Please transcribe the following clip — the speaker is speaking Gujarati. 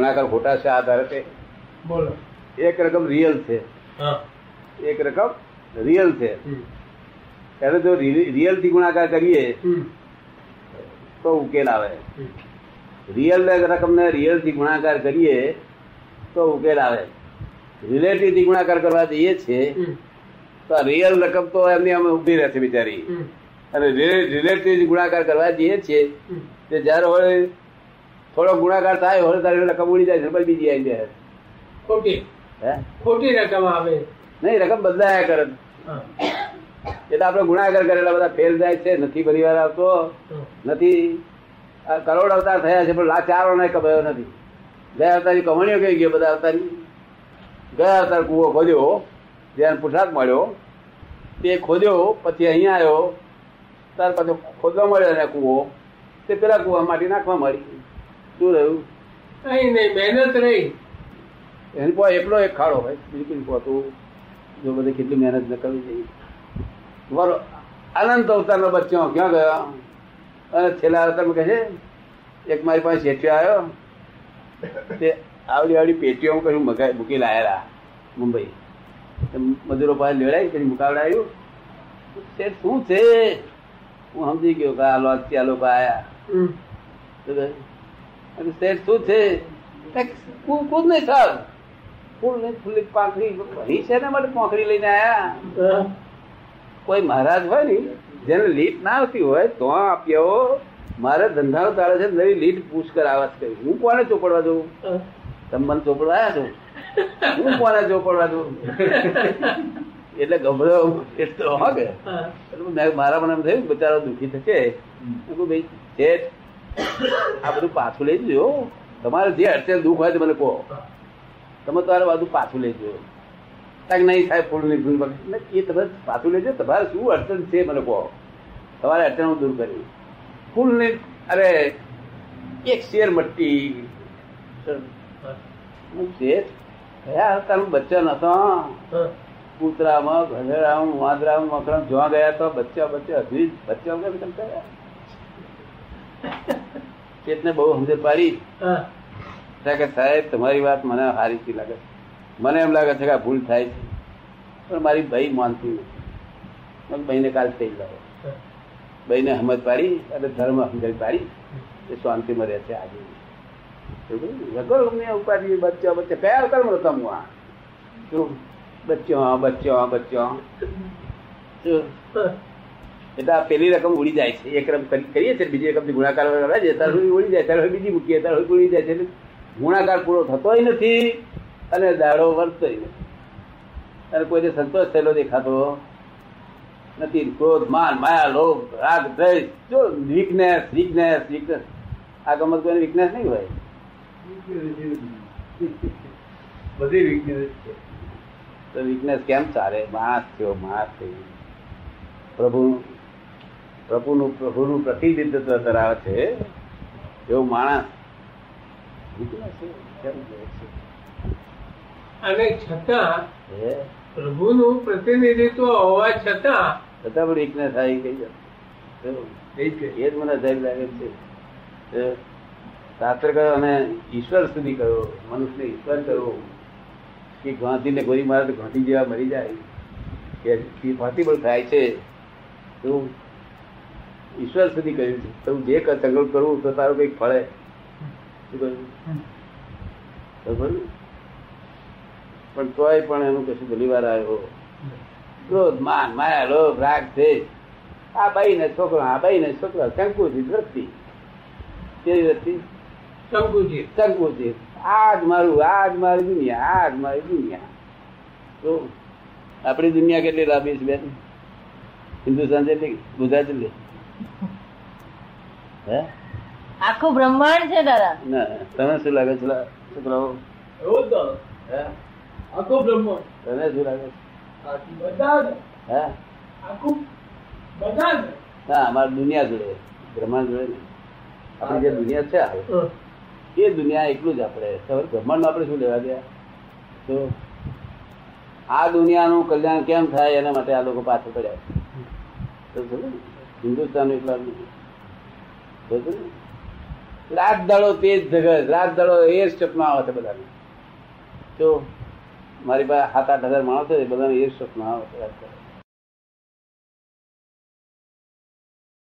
ગુણાકાર ખોટા છે આધારે છે બોલો. એક રકમ રિયલ છે. એક રકમ રિયલ છે. ત્યારે જો રિયલથી ગુણાકાર કરીએ તો ઉકેલ આવે. રિયલ રકમ ને રિયલથી ગુણાકાર કરીએ તો ઉકેલ આવે. રિલેટિવથી ગુણાકાર કરવા જઈએ છે તો રિયલ રકમ તો એમની અમે ઊભી રહે છે બિચારી અને રિલેટિવ ગુણાકાર કરવા જઈએ છીએ. તે જ્યારે હોય થોડો ગુણાકાર થાય હોય તારી રકમ ઉડી જાય છે બીજી આવી જાય. ખોટી. હે? ખોટી રકમ આવે. નહીં રકમ બદલાયા કરે. એટલે આપણે ગુણાકાર કરેલા બધા ફેલ જાય છે નથી પરિવાર આવતો નથી. આ કરોડ અવતાર થયા છે પણ લાખ ચાર ને કમાયો નથી. ગયા અવતારની કમાણીઓ કઈ ગયો બધા અવતારની? ગયા અવતાર કૂવો ખોદ્યો જ્યાં પુરસાદ મળ્યો તે ખોદ્યો પછી અહીંયા આવ્યો. ત્યાર પછી ખોદવા મળ્યો ને કૂવો. તે પેલા કૂવા માટી નાખવા મળી શું રહ્યું? કઈ નહીં મહેનત રહી. એની પો એકલો એક ખાડો હોય બિલકુલ પોતું જો બધી કેટલી મહેનત ન કરવી જોઈએ. મારો અનંત અવતારનો બચ્ચો ક્યાં ગયો? અને છેલ્લા અવતારમાં કહે છે એક મારી પાસે શેઠિયો આવ્યો. તે આવડી આવડી પેટીઓમાં કશું મગાઈ મૂકી લાયેલા મુંબઈ. તે મજૂરો પાસે લેવડાવી પછી મુકાવડાવ્યું શેઠ શું છે? હું સમજી ગયો કે આ લોકો આયા. હમ. તો કહે, અને શેઠ શું છે? કૂદ નહીં સર ફૂલ નહીં ફૂલી પાંખડી ભરી છે ને માટે પાંખડી લઈને આયા. કોઈ મહારાજ હોય ને જેને લીટ ના આવતી હોય તો આપ્યો મારે ધંધાનો તારે છે નવી લીટ પૂછ કરાવત કરી. હું કોને ચોપડવા દઉં? હા. તમે મને ચોપડવા આવ્યા છો? હું કોને ચોપડવા દઉં? એટલે ગભરો એટલે હા કે. મારા મને એમ થયું બચારો દુઃખી થશે. ભાઈ શેઠ આ બધું પાછું લઈ જજો તમારે જે અડચણ દુઃખ હોય મને કહો. તમે તમારે બધું પાછું લઈ જજો. કાંઈક નહીં થાય ફૂલ નહીં ફૂલ બગડે. એ તમે પાછું લેજો તમારે શું અડચણ છે મને કહો. તમારે અડચણ હું દૂર કરી. ફૂલ ને અરે, એક શેર મટ્ટી. હું ગયા કયા અવતારનું બચ્ચા નતા. કૂતરામાં ગધેડામાં વાંદરામાં, મકરામાં જોવા ગયા તો બચ્ચા બચ્ચા હજી બચ્ચા વગર કર્યા ચેતને બહુ સમજણ પાડી હા. ત્યાં કે સાહેબ તમારી વાત મને સારી લાગે છે. મને એમ લાગે છે કે આ ભૂલ થાય છે પણ મારી ભાઈ માનતી નથી મેં ભાઈને કાલ થઈ લાવો ભાઈને સમજ પાડી અને ધર્મ સમજણ પાડી એ શાંતિમાં રહે છે આજે વગર અમને ઉપાધિ બચ્ચા બચ્ચા કયા અવતારમાં હતા હું આ શું બચ્ચો બચ્ચો બચ્ચો શું હા. એટલે આ પેલી રકમ ઉડી જાય છે. એક રકમ કરીએ છીએ બીજી રકમથી ગુણાકાર કરે છે ત્યારે ઉડી જાય ત્યારે બીજી મૂકીએ ત્યારે ઉડી જાય છે. ગુણાકાર પૂરો થતોય નથી અને દાડો વર્તતોય નથી. અને કોઈને સંતોષ થયેલો દેખાતો નથી. ક્રોધ માન માયા લોભ રાગ દ્વેષ જો વીકનેસ વીકનેસ વીકનેસ આ ગમત કોઈને વીકનેસ નહીં હોય. બધી વીકનેસ છે. તો વીકનેસ કેમ ચાલે? માણસ થયો માણસ થયો. પ્રભુ પ્રભુનું પ્રભુનું પ્રતિનિધિત્વ ધરાવે છે એવો માણસ જાય? અને છતાં? પ્રભુનું પ્રતિનિધિત્વ હોવા છતાં છતાં પણ વીકનેસ આવી ગઈ છે. એ જ મને ધૈર્ય લાગે છે શાસ્ત્ર કયો અને ઈશ્વર સુધી કયો મનુષ્યને ઈશ્વર કરવો કે ગાંધીને ગોળી મારે તો ગાંધી જેવા મરી જાય કે ફાંસી પણ થાય છે તો ઈશ્વર સુધી કહ્યું છે. તું જે સંકલ્પ કરવું તો તારું કંઈક ફળે? પણ તોય પણ એનું કશું ઘણી વાર આવ્યો. ક્રોધ માન માયા લોભ રાગ છે આ બાઈ ને છોકરો આ બાઈ ને છોકરો સંકુચિત વૃત્તિ કેવી વૃત્તિ શંકુજી. સંકુચિત આજ મારું આજ મારી દુનિયા આજ મારી દુનિયા. તો આપણી દુનિયા કેટલી લાંબી છે બેન? હિન્દુસ્તાન જેટલી ગુજરાત જેટલી? હે? આખું બ્રહ્માંડ છે દાદા. ના તમે શું લાગે છે? છોકરાઓ? એવું હે? આખું બ્રહ્માંડ. તને શું લાગે બધા હે? આખું બધા જ. દુનિયા જોડે બ્રહ્માંડ જોડે આપણી જે દુનિયા છે એ દુનિયા એકલું જ આપણે. બ્રહ્માંડ આપણે શું લેવા ગયા? તો આ દુનિયાનું કલ્યાણ કેમ થાય એના માટે આ લોકો પાછળ પડ્યા? હિન્દુસ્તાન એટલા નથી. રાત દાડો તે જ જગત રાત દાડો એ જ સ્વપ્ન આવે છે બધાને તો મારી પાસે સાત આઠ હજાર માણસો છે બધાને એ સ્વપ્ન આવે છે.